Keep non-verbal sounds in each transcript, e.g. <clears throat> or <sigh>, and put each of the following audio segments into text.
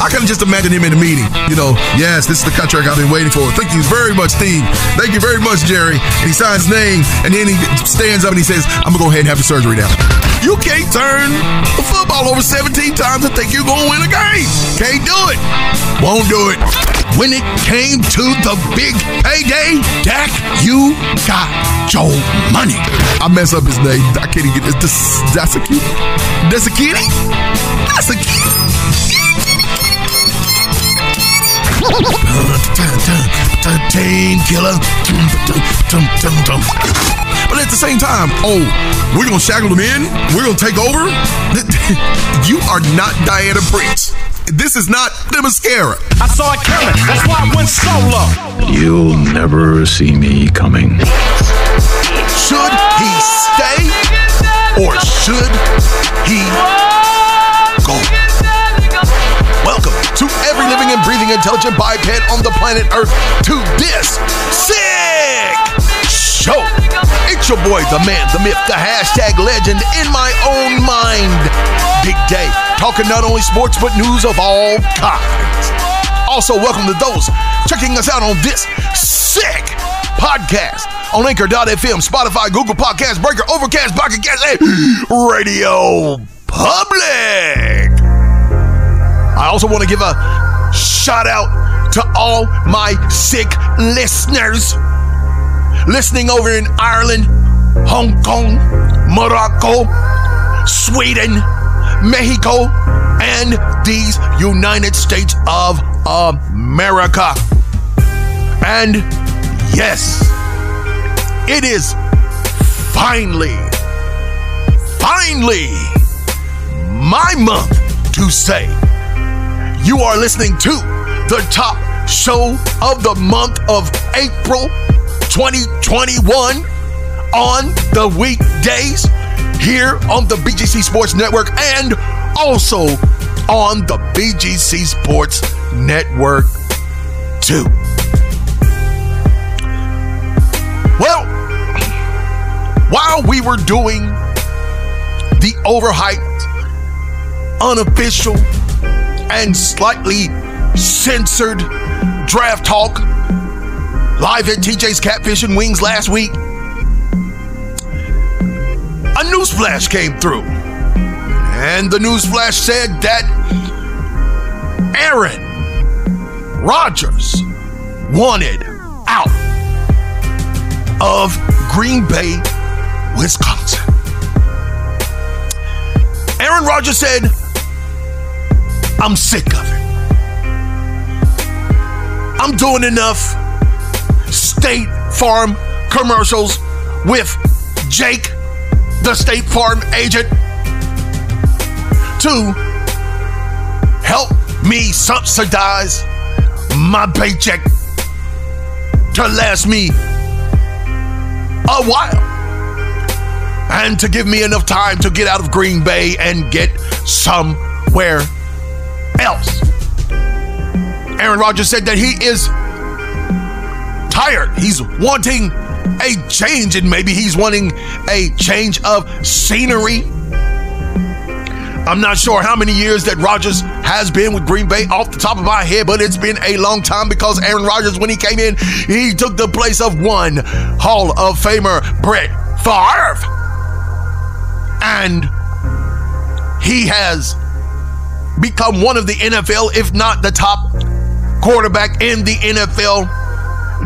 I can just imagine him in a meeting. You know, yes, this is the contract I've been waiting for. Thank you very much, Steve. Thank you very much, Jerry. And he signs his name, and then he stands up and he says, I'm gonna go ahead and have the surgery now. You can't turn the football over 17 times and think you're gonna win a game. Can't do it. Won't do it. When it came to the big payday, Dak, you got your money. I mess up his name. I can't even get this. That's a kitty. That's a kitty. That's a kitty. Team killer. But at the same time, oh, we're gonna shackle them in. We're gonna take over. <laughs> You are not Diana Prince. This is not the mascara. I saw it coming. That's why I went solo. You'll never see me coming. Should he stay or should he living and breathing intelligent biped on the planet Earth to this sick show. It's your boy, the man, the myth, the hashtag legend in my own mind. Big day, talking not only sports but news of all kinds. Also, welcome to those checking us out on this sick podcast on Anchor.fm, Spotify, Google Podcast, Breaker, Overcast, Pocket Cast, and Radio Public. I also want to give a shout out to all my sick listeners listening over in Ireland, Hong Kong, Morocco, Sweden, Mexico, and these United States of America. And yes, it is finally, finally my month to say you are listening to the top show of the month of April 2021 on the weekdays here on the BGC Sports Network and also on the BGC Sports Network 2. Well, while we were doing the overhyped, unofficial, and slightly censored draft talk live at TJ's Catfish and Wings last week, a news flash came through. And the news flash said that Aaron Rodgers wanted out of Green Bay, Wisconsin. Aaron Rodgers said, I'm sick of it. I'm doing enough State Farm commercials with Jake, the State Farm agent, to help me subsidize my paycheck to last me a while and to give me enough time to get out of Green Bay and get somewhere else. Aaron Rodgers said that he is tired. He's wanting a change, and maybe he's wanting a change of scenery. I'm not sure how many years that Rodgers has been with Green Bay off the top of my head, but it's been a long time because Aaron Rodgers, when he came in, he took the place of one Hall of Famer, Brett Favre. And he has become one of the NFL, if not the top quarterback in the NFL,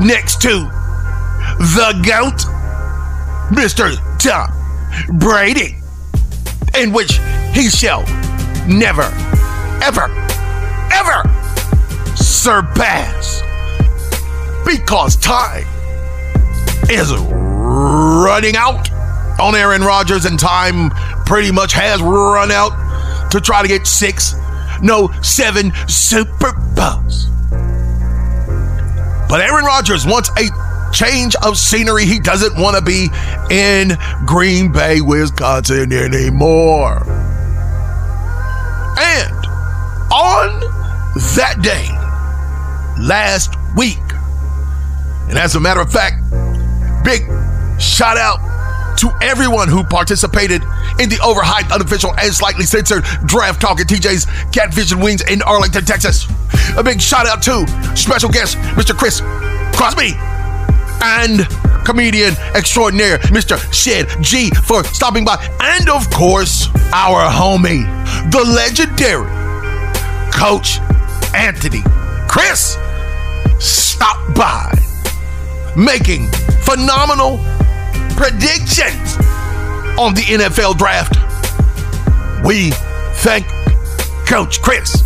next to the GOAT, Mr. Tom Brady, in which he shall never, ever, ever surpass because time is running out on Aaron Rodgers, and time pretty much has run out to try to get six, no, seven Super Bowls. But Aaron Rodgers wants a change of scenery. He doesn't want to be in Green Bay, Wisconsin anymore. And on that day, last week, and as a matter of fact, big shout out to everyone who participated in the overhyped, unofficial, and slightly censored draft talk at TJ's Catfish and Wings in Arlington, Texas. A big shout out to special guest, Mr. Chris Crosby, and comedian extraordinaire, Mr. Shed G, for stopping by. And of course, our homie, the legendary Coach Anthony Chris, stopped by, making phenomenal predictions on the NFL draft. We thank Coach Chris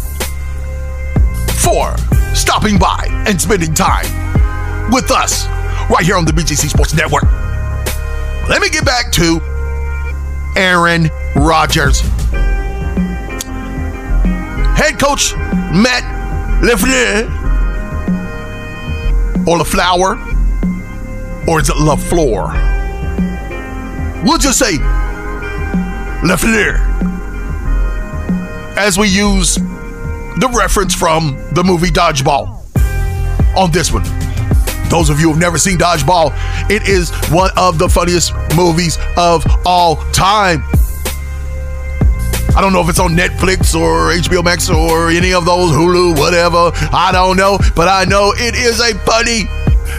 for stopping by and spending time with us right here on the BGC Sports Network. Let me get back to Aaron Rodgers. Head coach Matt LeFleur or LaFlower, or is it LaFleur? We'll just say LaFleur as we use the reference from the movie Dodgeball on this one. Those of you who've never seen Dodgeball, it is one of the funniest movies of all time. I don't know if it's on Netflix or HBO Max or any of those, Hulu, whatever. I don't know, but I know it is a funny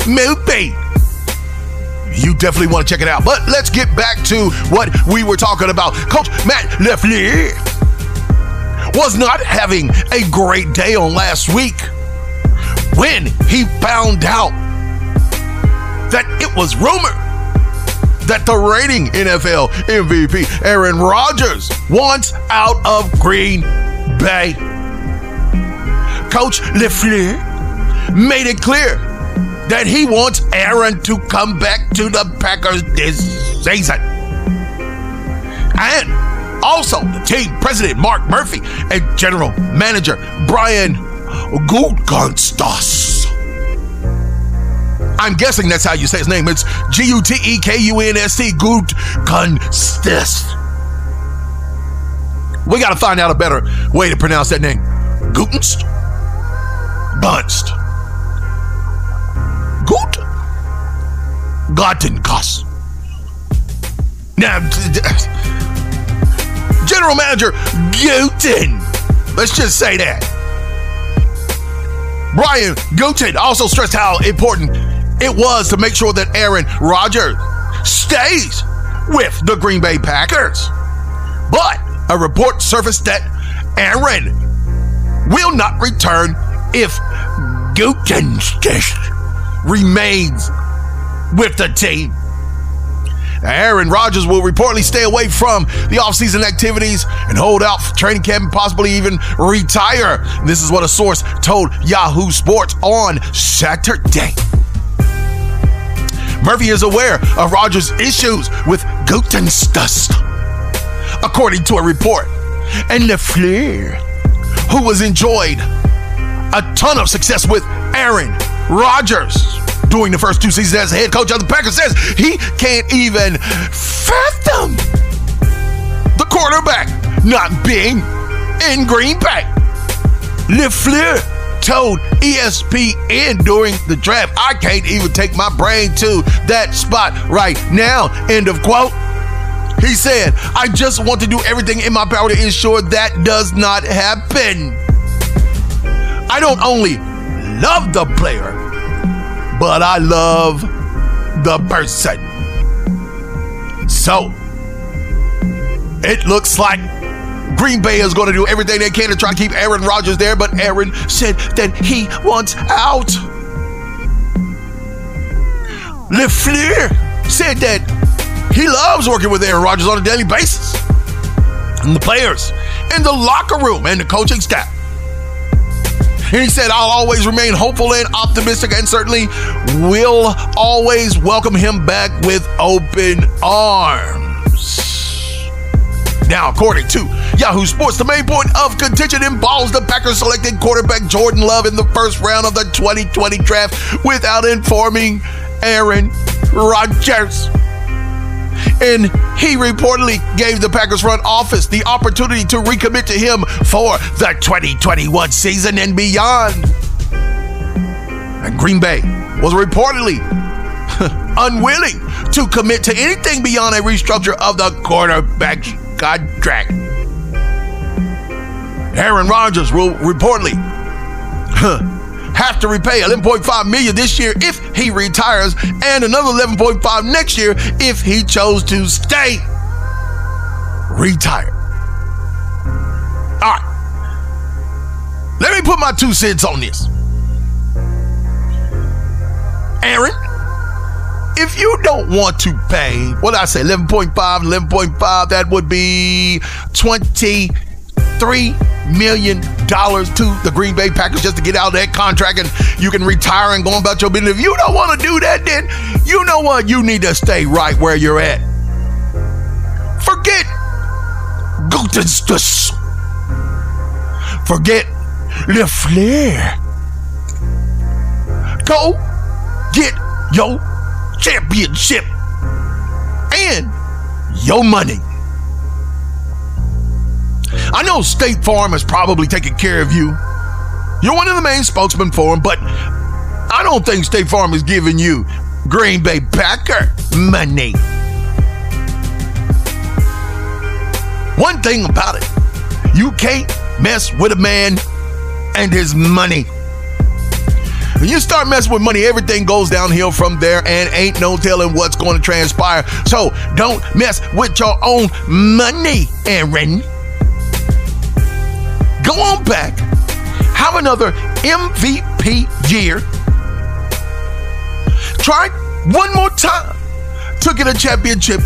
movie. You definitely want to check it out. But let's get back to what we were talking about. Coach Matt LaFleur was not having a great day on last week when he found out that it was rumored that the reigning NFL MVP Aaron Rodgers wants out of Green Bay. Coach LaFleur made it clear that he wants Aaron to come back to the Packers this season. And also, the team president Mark Murphy and general manager Brian Gutekunst. I'm guessing that's how you say his name. It's G U T E K U N S T, Gutekunst. We got to find out a better way to pronounce that name. Gutenst? Bunst. Gottenkuss. Now, General Manager Guten. Let's just say that. Brian Guten also stressed how important it was to make sure that Aaron Rodgers stays with the Green Bay Packers. But a report surfaced that Aaron will not return if Gutenstich remains with the team. Aaron Rodgers will reportedly stay away from the offseason activities and hold out for training camp and possibly even retire. This is what a source told Yahoo Sports on Saturday. Murphy is aware of Rodgers' issues with Gutenstust, according to a report. And LaFleur, who has enjoyed a ton of success with Aaron Rodgers during the first two seasons as head coach of the Packers, says he can't even fathom the quarterback not being in Green Bay. LaFleur told ESPN during the draft, I can't even take my brain to that spot right now. End of quote. He said, I just want to do everything in my power to ensure that does not happen. I don't only love the player, but I love the person. So, it looks like Green Bay is going to do everything they can to try to keep Aaron Rodgers there, but Aaron said that he wants out. LaFleur said that he loves working with Aaron Rodgers on a daily basis. And the players in the locker room and the coaching staff. He said, I'll always remain hopeful and optimistic and certainly will always welcome him back with open arms. Now, according to Yahoo Sports, the main point of contention involves the Packers selected quarterback Jordan Love in the first round of the 2020 draft without informing Aaron Rodgers. And he reportedly gave the Packers front office the opportunity to recommit to him for the 2021 season and beyond. And Green Bay was reportedly <laughs> unwilling to commit to anything beyond a restructure of the quarterback's contract. Aaron Rodgers will reportedly <laughs> have to repay 11.5 million this year if he retires and another 11.5 next year if he chose to stay retired. All right. Let me put my two cents on this. Aaron, if you don't want to pay, what I say, 11.5, 11.5, that would be 23 million dollars to the Green Bay Packers just to get out of that contract and you can retire and go about your business. If you don't want to do that, then you know what? You need to stay right where you're at. Forget Gutenstus. Forget Le Flair. Go get your championship and your money. I know State Farm is probably taking care of you. You're one of the main spokesmen for them, but I don't think State Farm is giving you Green Bay Packer money. One thing about it, you can't mess with a man and his money. When you start messing with money, everything goes downhill from there and ain't no telling what's going to transpire. So don't mess with your own money, Aaron. Go on back, have another MVP year. Try one more time to get a championship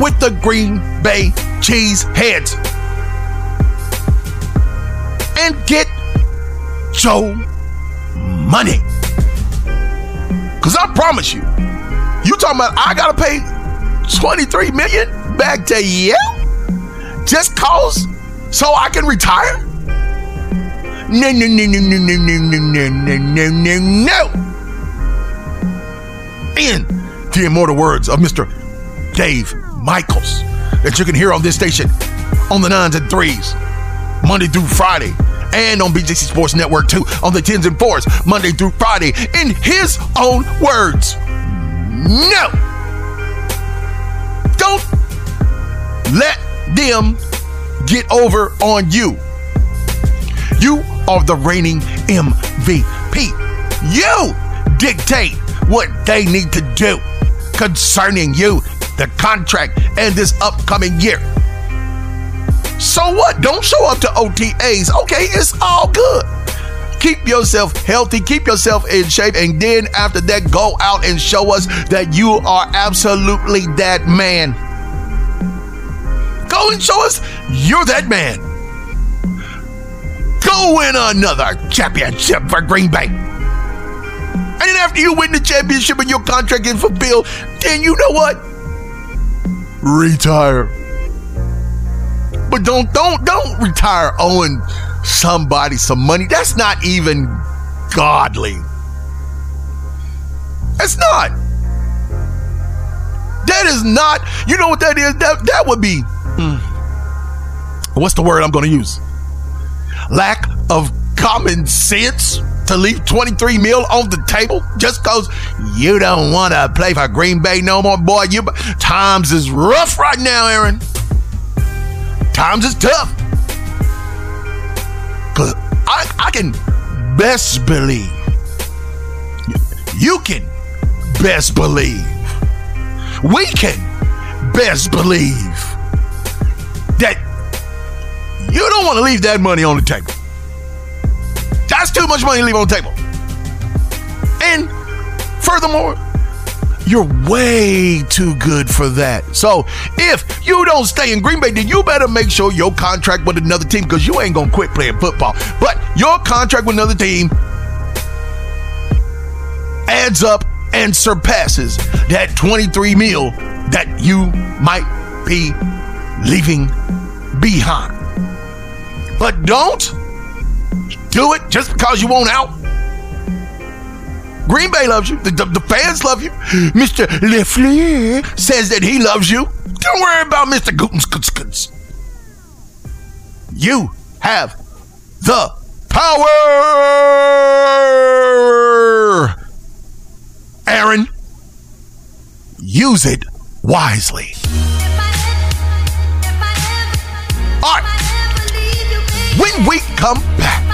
with the Green Bay Cheeseheads. And get Joe money. Cause I promise you, you talking about I gotta pay 23 million back to you just cause so I can retire? No, no, no, no, no, no, no, no, no, no, no, no. And the immortal words of Mr. Dave Michaels that you can hear on this station on the nines and threes, Monday through Friday, and on BGC Sports Network too, on the tens and fours, Monday through Friday, in his own words. No! Don't let them get over on you. You are the reigning MVP. You dictate what they need to do concerning you, the contract, and this upcoming year. So what? Don't show up to OTAs. Okay, it's all good. Keep yourself healthy, keep yourself in shape, and then after that, go out and show us that you are absolutely that man. Go and show us you're that man. Go win another championship for Green Bay. And then after you win the championship and your contract is fulfilled, then you know what? Retire. But don't don't don't retire owing somebody some money. That's not even godly. That's not. That is not. You know what that is? That that would be. hmm, what's the word I'm going to use? Lack of common sense to leave 23 mil on the table just because you don't want to play for Green Bay no more, boy. You times is rough right now, Aaron. Times is tough. Cause I, I can best believe. You can best believe. We can best believe don't want to leave that money on the table. That's too much money to leave on the table. And furthermore, you're way too good for that. So if you don't stay in Green Bay, then you better make sure your contract with another team, because you ain't gonna quit playing football. But your contract with another team adds up and surpasses that 23 mil that you might be leaving behind. But don't do it just because you want out. Green Bay loves you. The, the, the fans love you. Mr. LeFleur says that he loves you. Don't worry about Mr. Gutenskutskutz. You have the power, Aaron. use it wisely. All right. When we come back,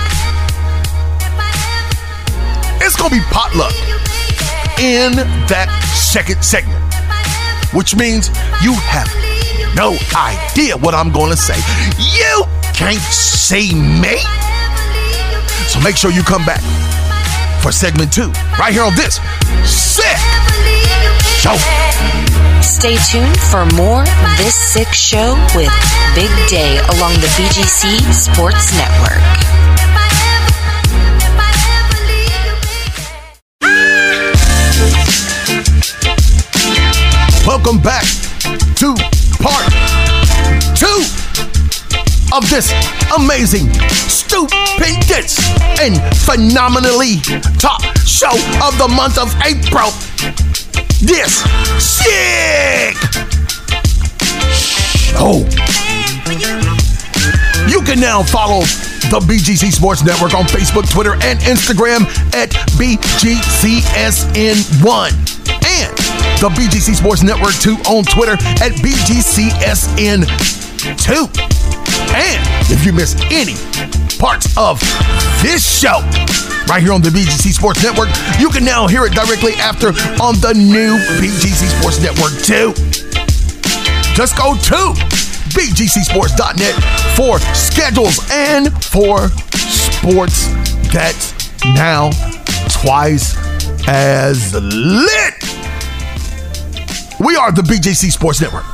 it's going to be potluck in that second segment, which means you have no idea what I'm going to say. You can't see me. So make sure you come back for segment two, right here on this sick show. Stay tuned for more This Sick Show with Big Day along the BGC Sports Network. Welcome back to part two of this amazing, stupendous, and phenomenally top show of the month of April. This sick show. You can now follow the BGC Sports Network on Facebook, Twitter, and Instagram at BGCSN1. And the BGC Sports Network 2 on Twitter at BGCSN2. And if you miss any parts of this show right here on the BGC Sports Network, you can now hear it directly after on the new BGC Sports Network 2. Just go to bgcsports.net for schedules and for sports that's now twice as lit. We are the BGC Sports Network.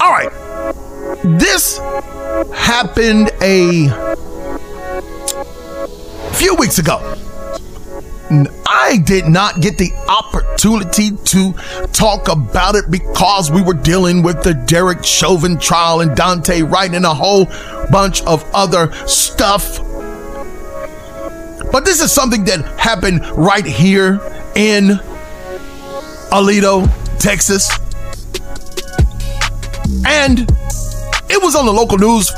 All right. This happened a few weeks ago. I did not get the opportunity to talk about it because we were dealing with the Derek Chauvin trial and Daunte Wright and a whole bunch of other stuff. But this is something that happened right here in Aledo, Texas. And it was on the local news.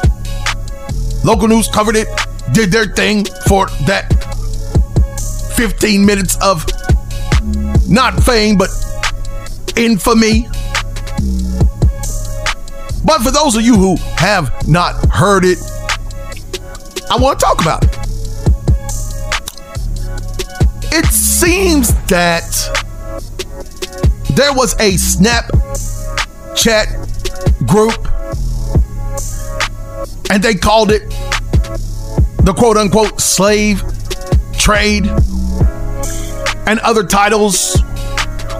Local news covered it, did their thing for that 15 minutes of not fame, but infamy. But for those of you who have not heard it, I want to talk about it. It seems that there was a Snapchat group and they called it the quote unquote slave trade and other titles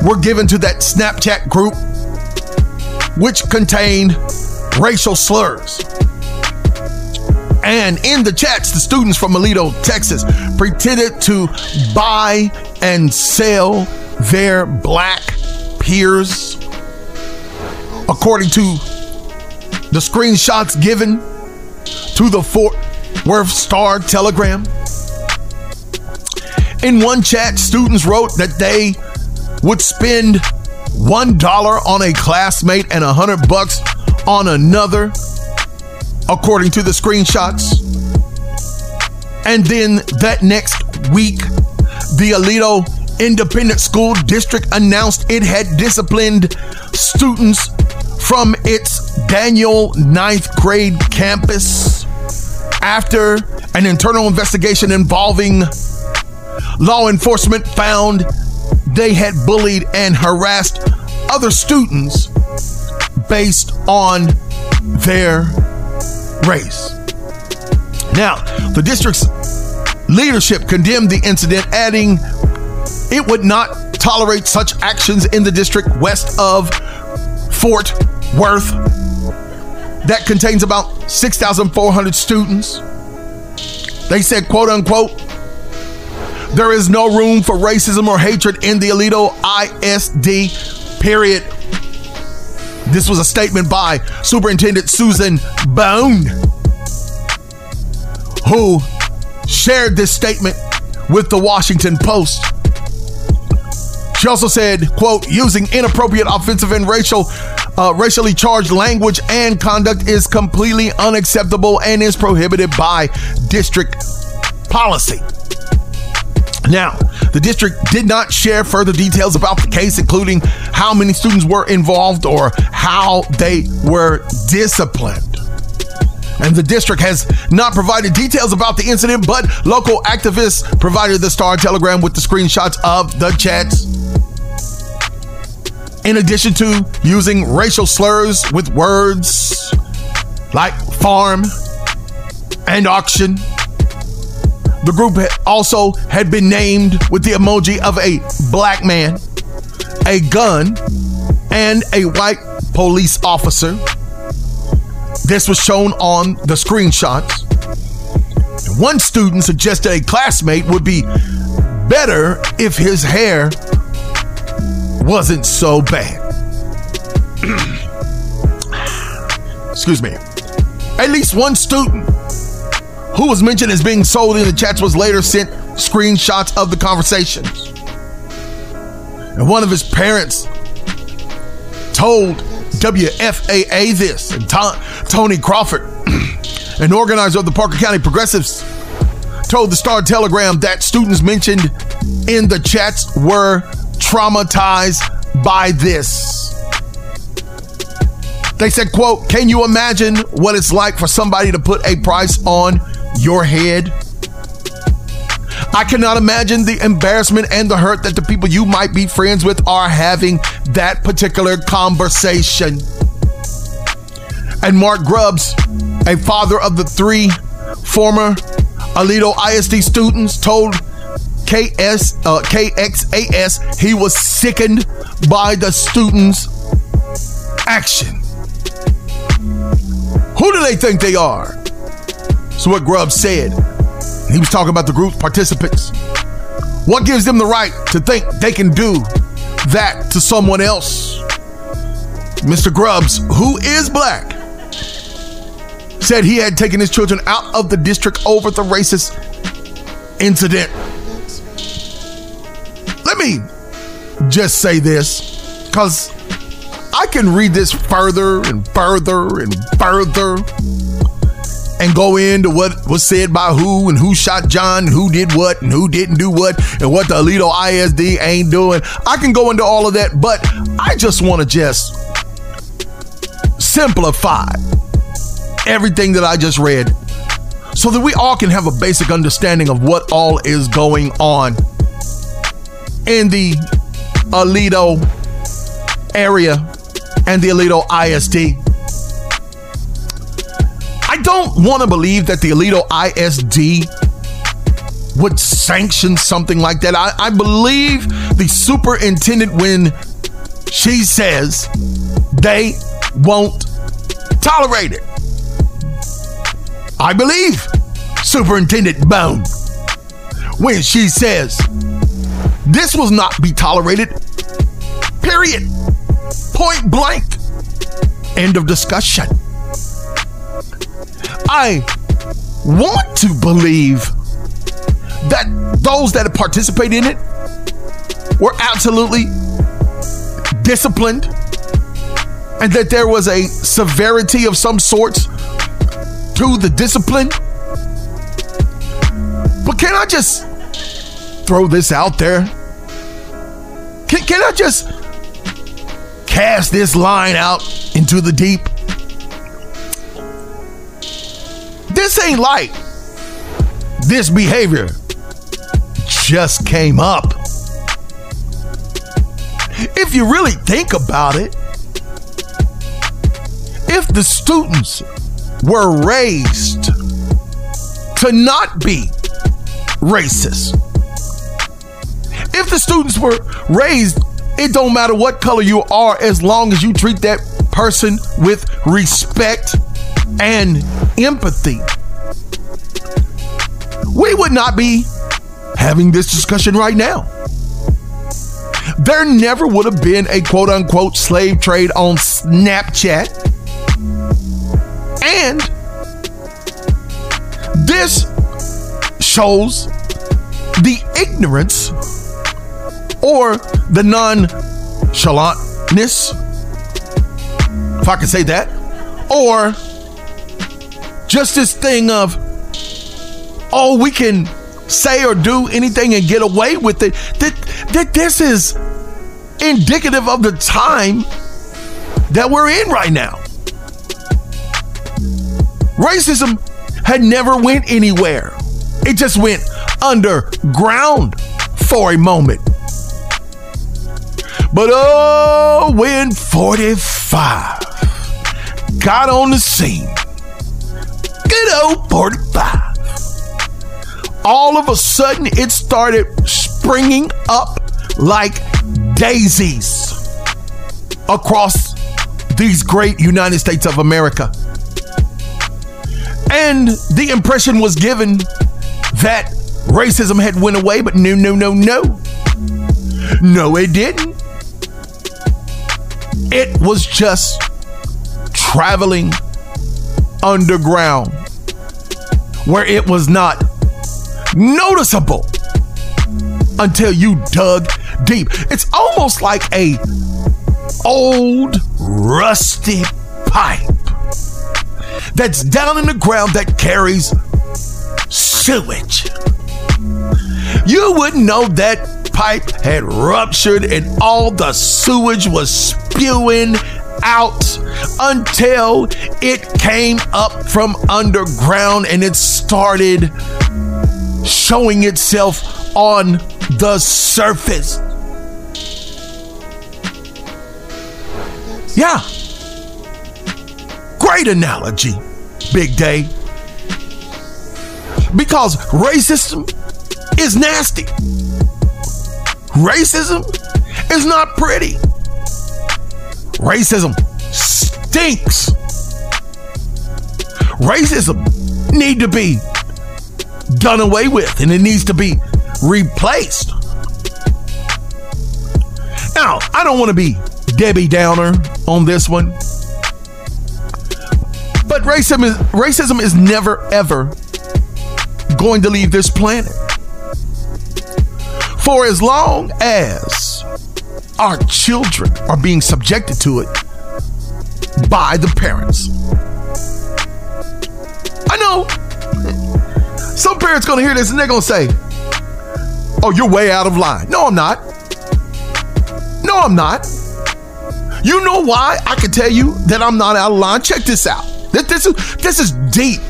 were given to that Snapchat group, which contained racial slurs. And in the chats, the students from Aledo, Texas, pretended to buy and sell their black peers. According to the screenshots given to the Fort Worth Star Telegram. In one chat, students wrote that they would spend one dollar on a classmate and a hundred bucks on another, according to the screenshots. And then that next week, the Aledo Independent School District announced it had disciplined students from its Daniel ninth grade campus after an internal investigation involving law enforcement found they had bullied and harassed other students based on their race. Now, the district's leadership condemned the incident, adding it would not tolerate such actions in the district west of Fort Worth that contains about 6,400 students. They said, quote unquote, there is no room for racism or hatred in the Aledo ISD, period. This was a statement by Superintendent Susan Bohn, who shared this statement with the Washington Post. She also said, quote, using inappropriate offensive and racial uh, racially charged language and conduct is completely unacceptable and is prohibited by district policy. Now, the district did not share further details about the case, including how many students were involved or how they were disciplined. And the district has not provided details about the incident, but local activists provided the Star Telegram with the screenshots of the chats. In addition to using racial slurs with words like farm and auction, the group also had been named with the emoji of a black man, a gun, and a white police officer. This was shown on the screenshots. One student suggested a classmate would be better if his hair wasn't so bad. <clears throat> Excuse me. At least one student who was mentioned as being sold in the chats was later sent screenshots of the conversations. And one of his parents told WFAA this, and Tony Crawford, <clears throat> an organizer of the Parker County Progressives, told the Star Telegram that students mentioned in the chats were traumatized by this. They said, quote, can you imagine what it's like for somebody to put a price on your head. I cannot imagine the embarrassment and the hurt that the people you might be friends with are having that particular conversation. And Mark Grubbs, a father of the three former Aledo ISD students, told KS uh, KXAS he was sickened by the students' action. Who do they think they are? So what Grubb said. He was talking about the group's participants. What gives them the right to think they can do that to someone else? Mr. Grubbs, who is black, said he had taken his children out of the district over the racist incident. Me just say this because I can read this further and further and further and go into what was said by who and who shot John, and who did what, and who didn't do what, and what the Aledo ISD ain't doing. I can go into all of that, but I just want to just simplify everything that I just read so that we all can have a basic understanding of what all is going on in the Aledo area and the Aledo ISD. I don't want to believe that the Aledo ISD would sanction something like that. I, I believe the superintendent when she says they won't tolerate it. I believe Superintendent Bohn when she says this will not be tolerated. Period. Point blank. End of discussion. I want to believe that those that participate in it were absolutely disciplined and that there was a severity of some sorts to the discipline. But can I just throw this out there? Can, can I just cast this line out into the deep? This ain't like this behavior just came up. If you really think about it, if the students were raised to not be racist, if the students were raised, it don't matter what color you are as long as you treat that person with respect and empathy, we would not be having this discussion right now. There never would have been a quote unquote slave trade on Snapchat. And this shows the ignorance or the nonchalantness, if I can say that, or just this thing of, oh, we can say or do anything and get away with it. That, that this is indicative of the time that we're in right now. Racism had never went anywhere. It just went underground for a moment. But oh, when 45 got on the scene, good old 45, all of a sudden it started springing up like daisies across these great United States of America. And the impression was given that racism had went away, but no, no, no, no. No, it didn't. It was just traveling underground where it was not noticeable until you dug deep. It's almost like a old rusty pipe that's down in the ground that carries sewage. You wouldn't know that pipe had ruptured and all the sewage was spewing out until it came up from underground and it started showing itself on the surface. Yeah. Great analogy, Big Day. Because racism is nasty. Racism is not pretty. Racism stinks. Racism need to be done away with and it needs to be replaced. Now, I don't want to be Debbie Downer on this one. But racism is, racism is never ever going to leave this planet. For as long as our children are being subjected to it by the parents. I know some parents gonna hear this and they're gonna say, Oh, you're way out of line. No, I'm not. No, I'm not. You know why I can tell you that I'm not out of line? Check this out. This, is, this is deep.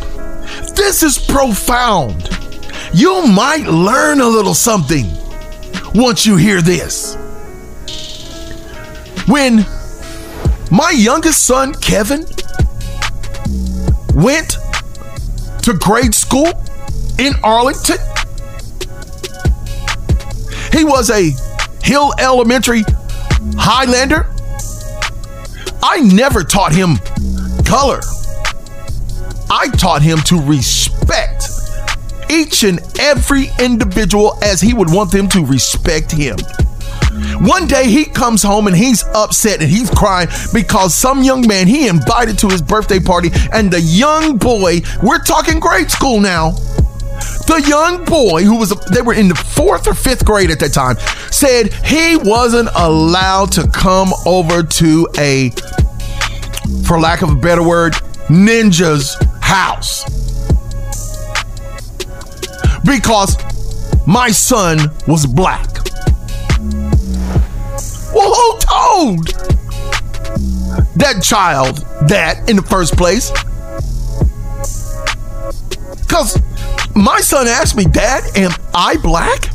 This is profound. You might learn a little something once you hear this. When my youngest son, Kevin, went to grade school in Arlington, he was a Hill Elementary Highlander. I never taught him color. I taught him to respect each and every individual as he would want them to respect him. One day he comes home and he's upset and he's crying because some young man he invited to his birthday party and the young boy, we're talking grade school now. The young boy who was they were in the 4th or 5th grade at that time said he wasn't allowed to come over to a for lack of a better word, ninja's house. Because my son was black. Well, who told that child that in the first place? Because my son asked me, Dad, am I black?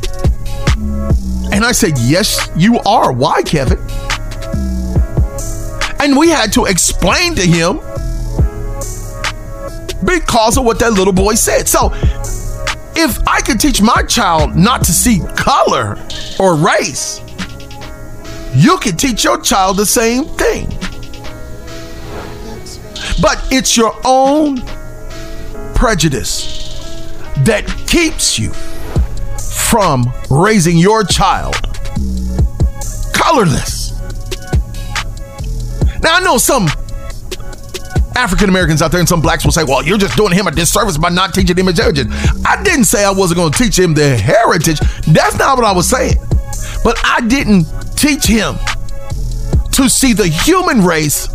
And I said, Yes, you are. Why, Kevin? And we had to explain to him because of what that little boy said. So, if I could teach my child not to see color or race, you can teach your child the same thing. But it's your own prejudice that keeps you from raising your child colorless. Now, I know some African Americans out there and some blacks will say, well, you're just doing him a disservice by not teaching him his heritage. I didn't say I wasn't going to teach him the heritage. That's not what I was saying. But I didn't teach him to see the human race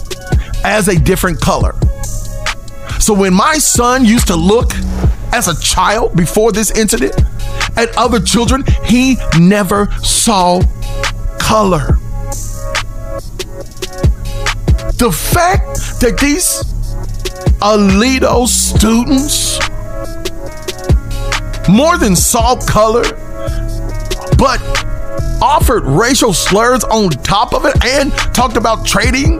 as a different color. So when my son used to look as a child before this incident at other children, he never saw color. The fact that these Aledo students more than saw color, but offered racial slurs on top of it and talked about trading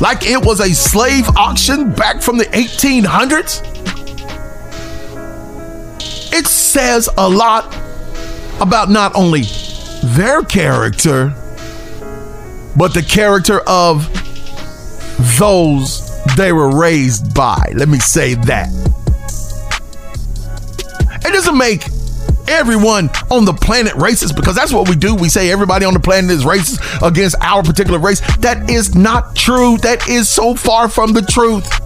like it was a slave auction back from the 1800s. It says a lot about not only their character, but the character of those they were raised by. Let me say that. It doesn't make everyone on the planet racist because that's what we do. We say everybody on the planet is racist against our particular race. That is not true. That is so far from the truth.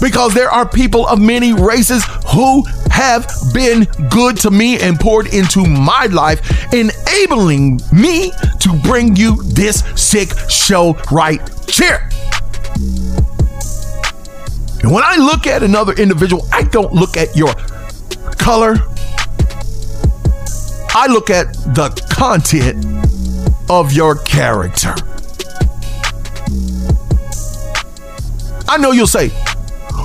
Because there are people of many races who have been good to me and poured into my life, enabling me to bring you this sick show right here. And when I look at another individual, I don't look at your color, I look at the content of your character. I know you'll say,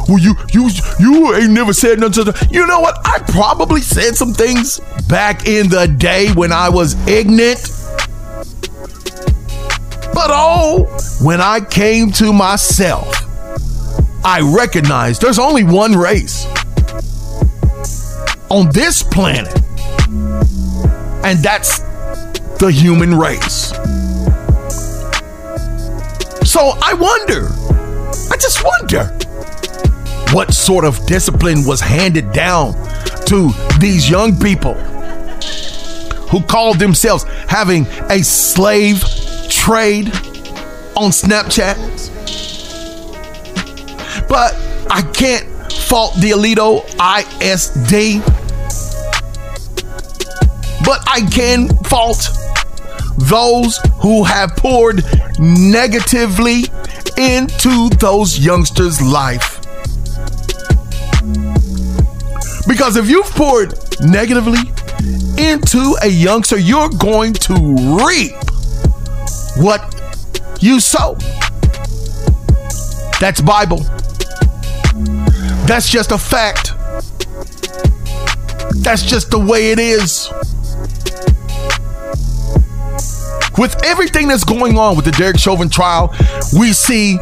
well, you you you ain't never said nothing. To you know what? I probably said some things back in the day when I was ignorant. But oh, when I came to myself, I recognized there's only one race on this planet, and that's the human race. So I wonder, I just wonder, what sort of discipline was handed down to these young people who called themselves having a slave trade on Snapchat. But I can't fault the Aledo ISD but I can fault those who have poured negatively into those youngsters' life. Because if you've poured negatively into a youngster, you're going to reap what you sow. That's Bible. That's just a fact. That's just the way it is. With everything that's going on with the Derek Chauvin trial, we see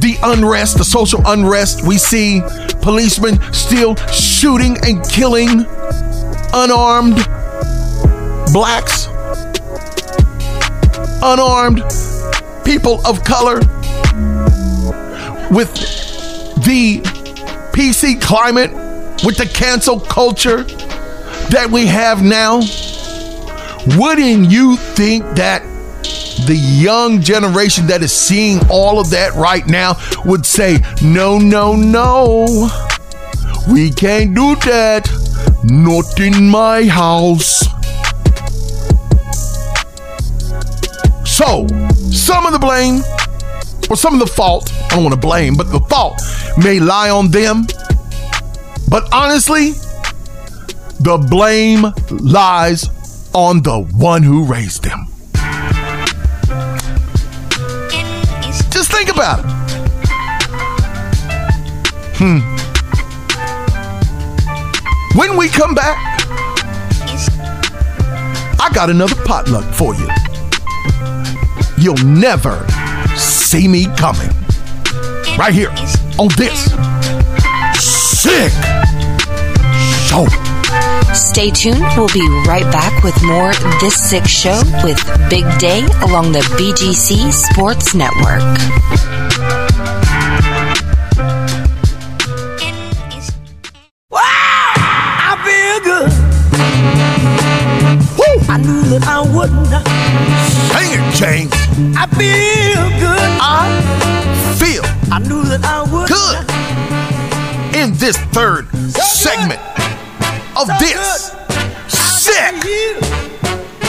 the unrest, the social unrest. We see policemen still shooting and killing unarmed blacks, unarmed people of color. With the PC climate, with the cancel culture that we have now, wouldn't you think that the young generation that is seeing all of that right now would say, no, no, no, we can't do that. Not in my house. So, some of the blame, or some of the fault, I don't want to blame, but the fault may lie on them. But honestly, the blame lies on the one who raised them. About it. Hmm. When we come back, I got another potluck for you. You'll never see me coming. Right here on this sick show. Stay tuned. We'll be right back with more This Sick Show with Big Day along the BGC Sports Network. Wow! I feel good. I knew that I wouldn't. Hang it, James. I feel good. I feel I knew that I would. good in this third segment of this sick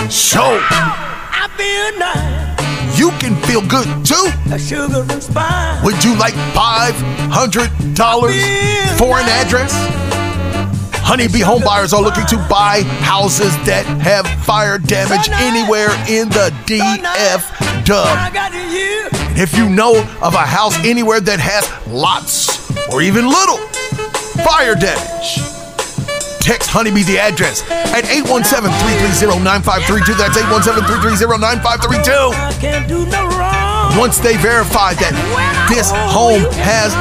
show. I feel nice. you can feel good too. A sugar and spice. Would you like $500 for an address? Honeybee home buyers are looking to buy houses that have fire damage anywhere in the DF dub. I got you. And if you know of a house anywhere that has lots or even little fire damage, text Honeybee the address at 817-330-9532. That's 817-330-9532. I can't do no wrong. Once they verify that this home has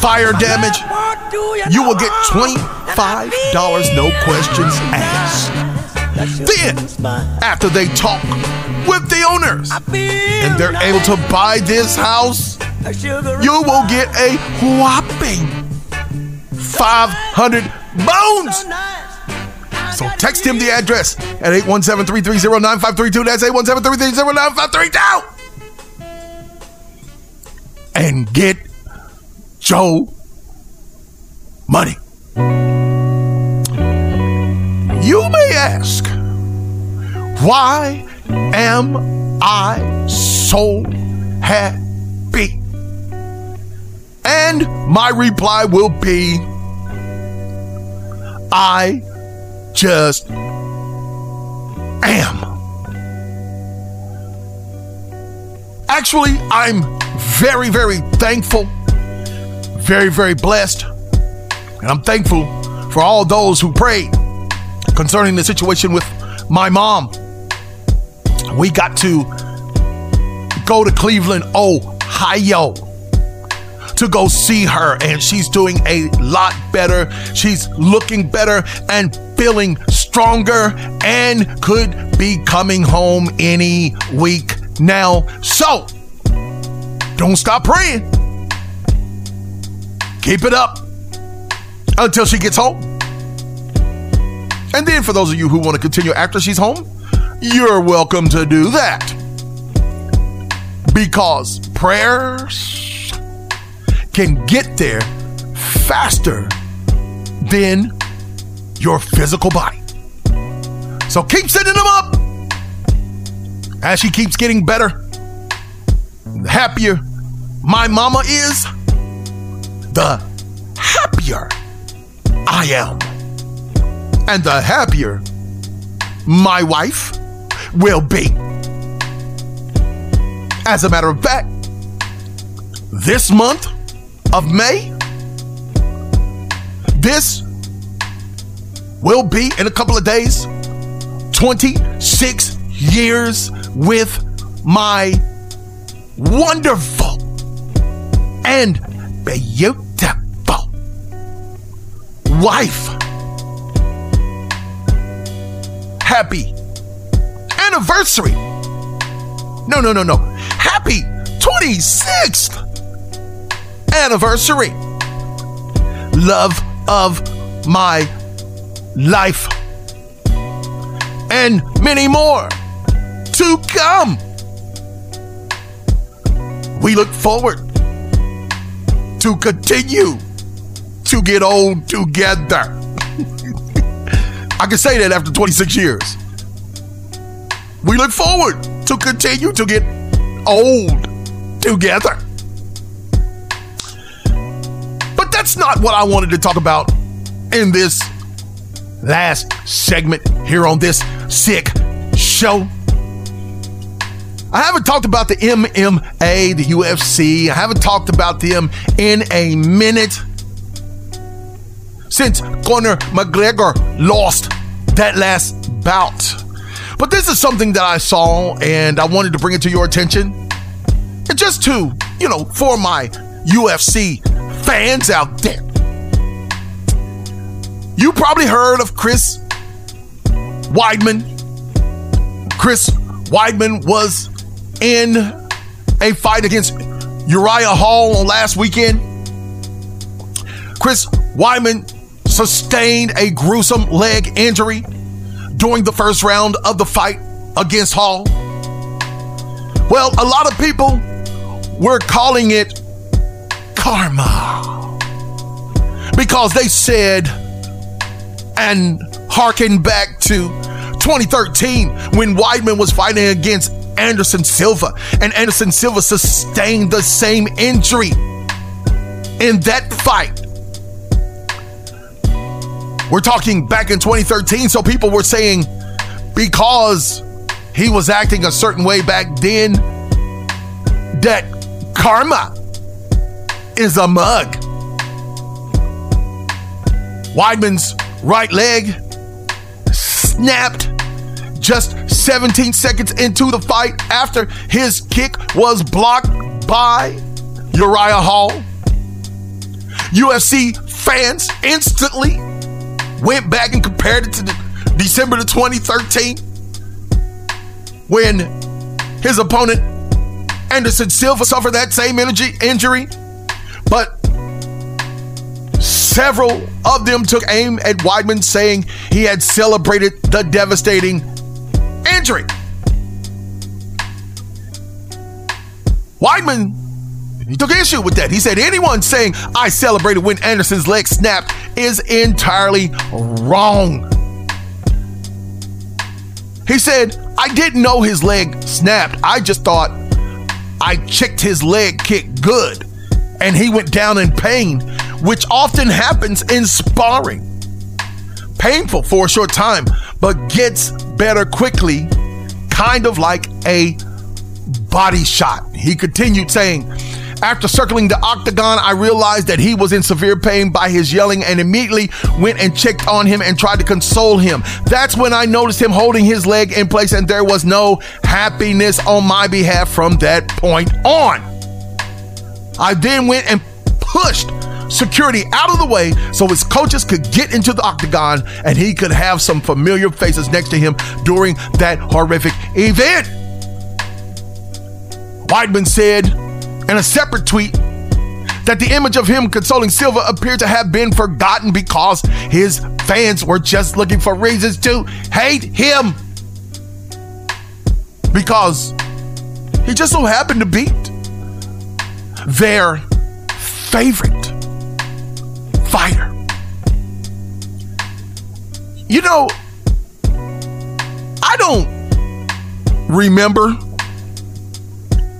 fire damage, you will get $25, no questions asked. Then, after they talk with the owners and they're able to buy this house, you will get a whopping 500 bones. So text him the address at 817-330-9532. That's 817-330-9532. And get Joe money. You may ask, why am I so happy? And my reply will be, I just am. Actually, I'm very, very thankful, very, very blessed, and I'm thankful for all those who prayed concerning the situation with my mom. We got to go to Cleveland, Ohio to go see her, and she's doing a lot better. She's looking better and feeling stronger and could be coming home any week now. So, don't stop praying. Keep it up until she gets home. And then, for those of you who want to continue after she's home, you're welcome to do that. Because prayers can get there faster than your physical body. So keep sending them up as she keeps getting better. The happier my mama is, the happier I am. And the happier my wife will be. As a matter of fact, this month of May, this will be in a couple of days 26 years with my wonderful and beautiful wife. Happy anniversary. No, no, no, no. Happy 26th anniversary. Love of my life. And many more to come. We look forward to continue to get old together. <laughs> I can say that after 26 years. We look forward to continue to get old together. That's not what I wanted to talk about in this last segment here on this sick show. I haven't talked about the MMA, the UFC. I haven't talked about them in a minute since Conor McGregor lost that last bout. But this is something that I saw and I wanted to bring it to your attention. And just to, you know, for my UFC fans out there. You probably heard of Chris Weidman. Chris Weidman was in a fight against Uriah Hall on last weekend. Chris Weidman sustained a gruesome leg injury during the first round of the fight against Hall. Well, a lot of people were calling it karma because they said and harken back to 2013 when Weidman was fighting against Anderson Silva, and Anderson Silva sustained the same injury in that fight. We're talking back in 2013, so people were saying because he was acting a certain way back then that karma is a mug. Weidman's right leg snapped just 17 seconds into the fight after his kick was blocked by Uriah Hall. UFC fans instantly went back and compared it to the December of 2013 when his opponent Anderson Silva suffered that same energy injury, several of them took aim at Weidman, saying he had celebrated the devastating injury. Weidman he took issue with that. He said anyone saying I celebrated when Anderson's leg snapped is entirely wrong. He said, I didn't know his leg snapped. I just thought I checked his leg kick good and he went down in pain, which often happens in sparring. Painful for a short time, but gets better quickly, kind of like a body shot. He continued saying, after circling the octagon, I realized that he was in severe pain by his yelling and immediately went and checked on him and tried to console him. That's when I noticed him holding his leg in place, and there was no happiness on my behalf from that point on. I then went and pushed security out of the way so his coaches could get into the octagon and he could have some familiar faces next to him during that horrific event. Weidman said, in a separate tweet that the image of him consoling Silva appeared to have been forgotten because his fans were just looking for reasons to hate him. Because he just so happened to beat their favorite fighter. You know, I don't remember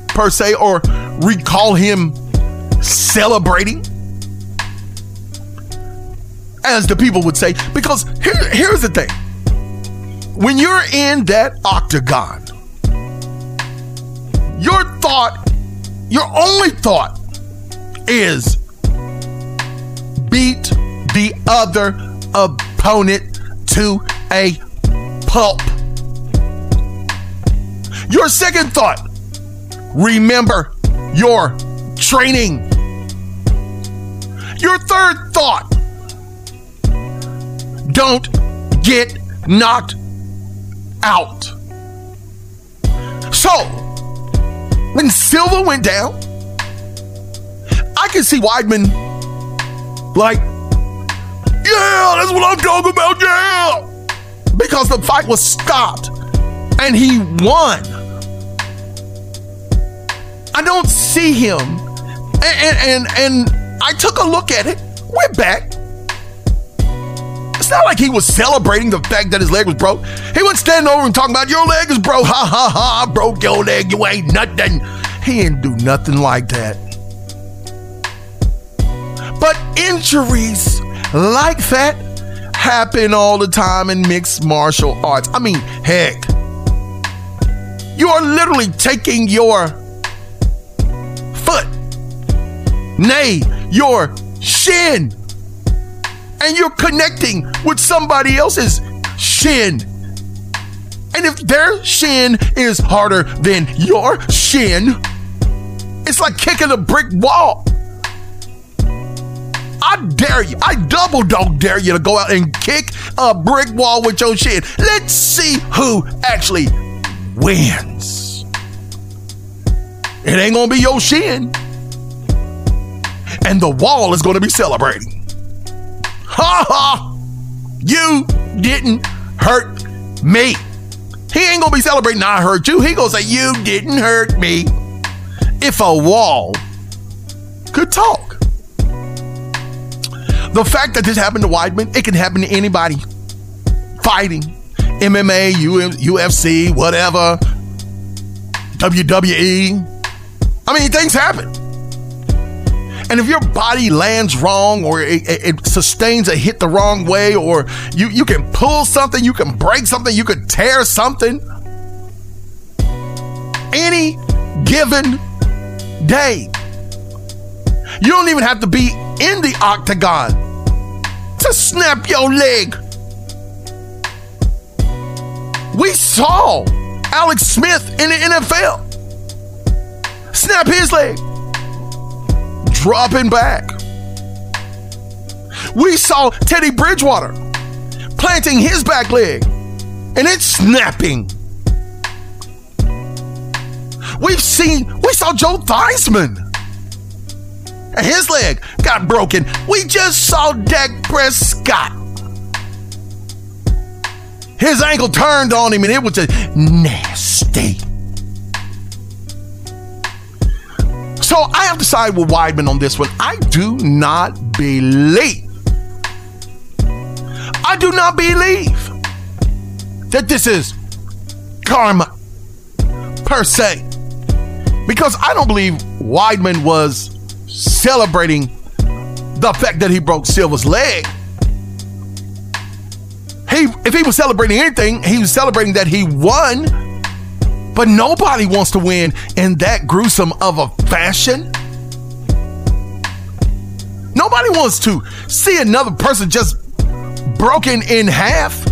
per se or recall him celebrating, as the people would say. Because here, here's the thing when you're in that octagon, your thought, your only thought is beat the other opponent to a pulp. Your second thought, remember your training. Your third thought don't get knocked out. So, when Silva went down, I can see Weidman like, yeah, that's what I'm talking about, yeah. Because the fight was stopped and he won. I don't see him. And, and, and, and I took a look at it, went back. It's not like he was celebrating the fact that his leg was broke. He wasn't standing over and talking about your leg is broke. <laughs> Ha ha ha, I broke your leg. You ain't nothing. He didn't do nothing like that. Injuries like that happen all the time in mixed martial arts. I mean, heck, you are literally taking your foot, nay, your shin, and you're connecting with somebody else's shin. And if their shin is harder than your shin, it's like kicking a brick wall. I dare you, I double dog dare you to go out and kick a brick wall with your shin. Let's see who actually wins. It ain't gonna be your shin. And the wall is gonna be celebrating. Ha ha! You didn't hurt me. He ain't gonna be celebrating I hurt you. He gonna say you didn't hurt me. If a wall could talk. The fact that this happened to Weidman, it can happen to anybody. Fighting, MMA, UFC, whatever. WWE. I mean, things happen. And if your body lands wrong or it, it, it, sustains a hit the wrong way, or you, you can pull something, you can break something, you could tear something, any given day. You don't even have to be in the octagon to snap your leg. We saw Alex Smith in the NFL snap his leg, dropping back. We saw Teddy Bridgewater planting his back leg and it's snapping. We've seen, we saw Joe Theismann and his leg got broken. We just saw Dak Prescott. His ankle turned on him and it was just nasty. So I have to side with Weidman on this one. I do not believe, I do not believe that this is karma per se. Because I don't believe Weidman was celebrating the fact that he broke Silva's leg. He, if he was celebrating anything, he was celebrating that he won. But nobody wants to win in that gruesome of a fashion. Nobody wants to see another person just broken in half.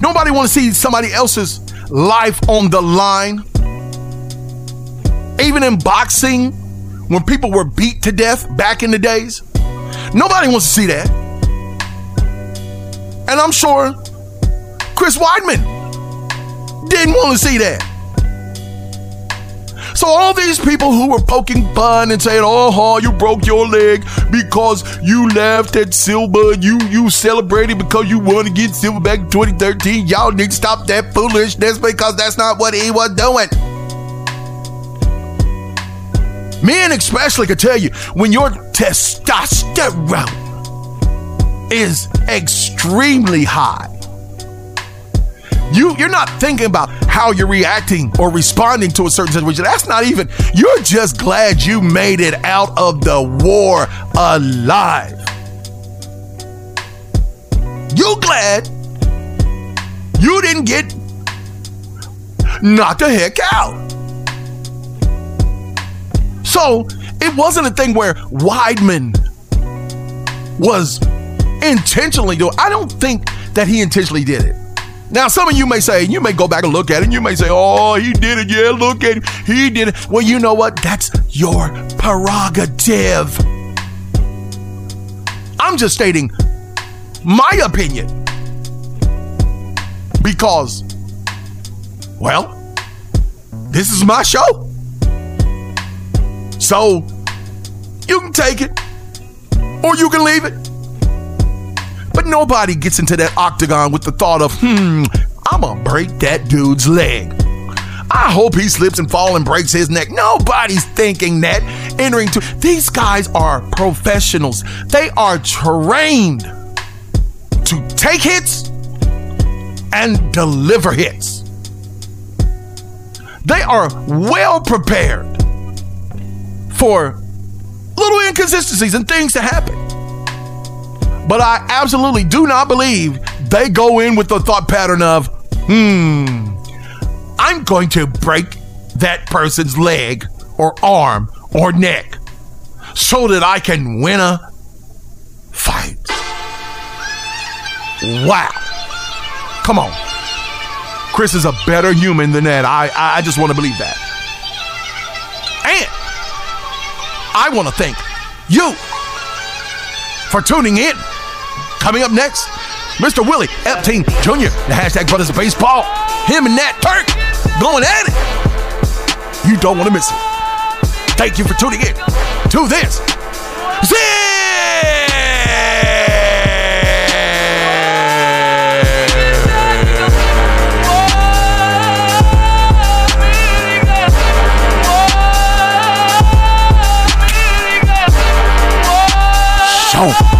Nobody wants to see somebody else's life on the line. Even in boxing, when people were beat to death back in the days, nobody wants to see that. And I'm sure Chris Weidman didn't want to see that. So all these people who were poking fun and saying, "Oh, you broke your leg because you laughed at Silva, you you celebrated because you won against Silva back in 2013," y'all need to stop that foolishness because that's not what he was doing. Men especially can tell you when your testosterone is extremely high. You, you're not thinking about how you're reacting or responding to a certain situation. That's not even, you're just glad you made it out of the war alive. You glad you didn't get knocked the heck out. So it wasn't a thing where Weidman was intentionally doing. I don't think that he intentionally did it. Now, some of you may say, you may go back and look at it, and you may say, oh, he did it. Yeah, look at him. He did it. Well, you know what? That's your prerogative. I'm just stating my opinion. Because, well, this is my show. So, you can take it, or you can leave it. But nobody gets into that octagon with the thought of, hmm, I'm gonna break that dude's leg. I hope he slips and falls and breaks his neck. Nobody's thinking that. Entering to these guys are professionals. They are trained to take hits and deliver hits. They are well prepared for little inconsistencies and things to happen. But I absolutely do not believe they go in with the thought pattern of, hmm, I'm going to break that person's leg or arm or neck so that I can win a fight. Wow. Come on. Chris is a better human than that. I, I just want to believe that. I want to thank you for tuning in. Coming up next, Mr. Willie Epstein Jr., the hashtag Brothers of Baseball. Him and Nat Turk going at it. You don't want to miss it. Thank you for tuning in to this. Show.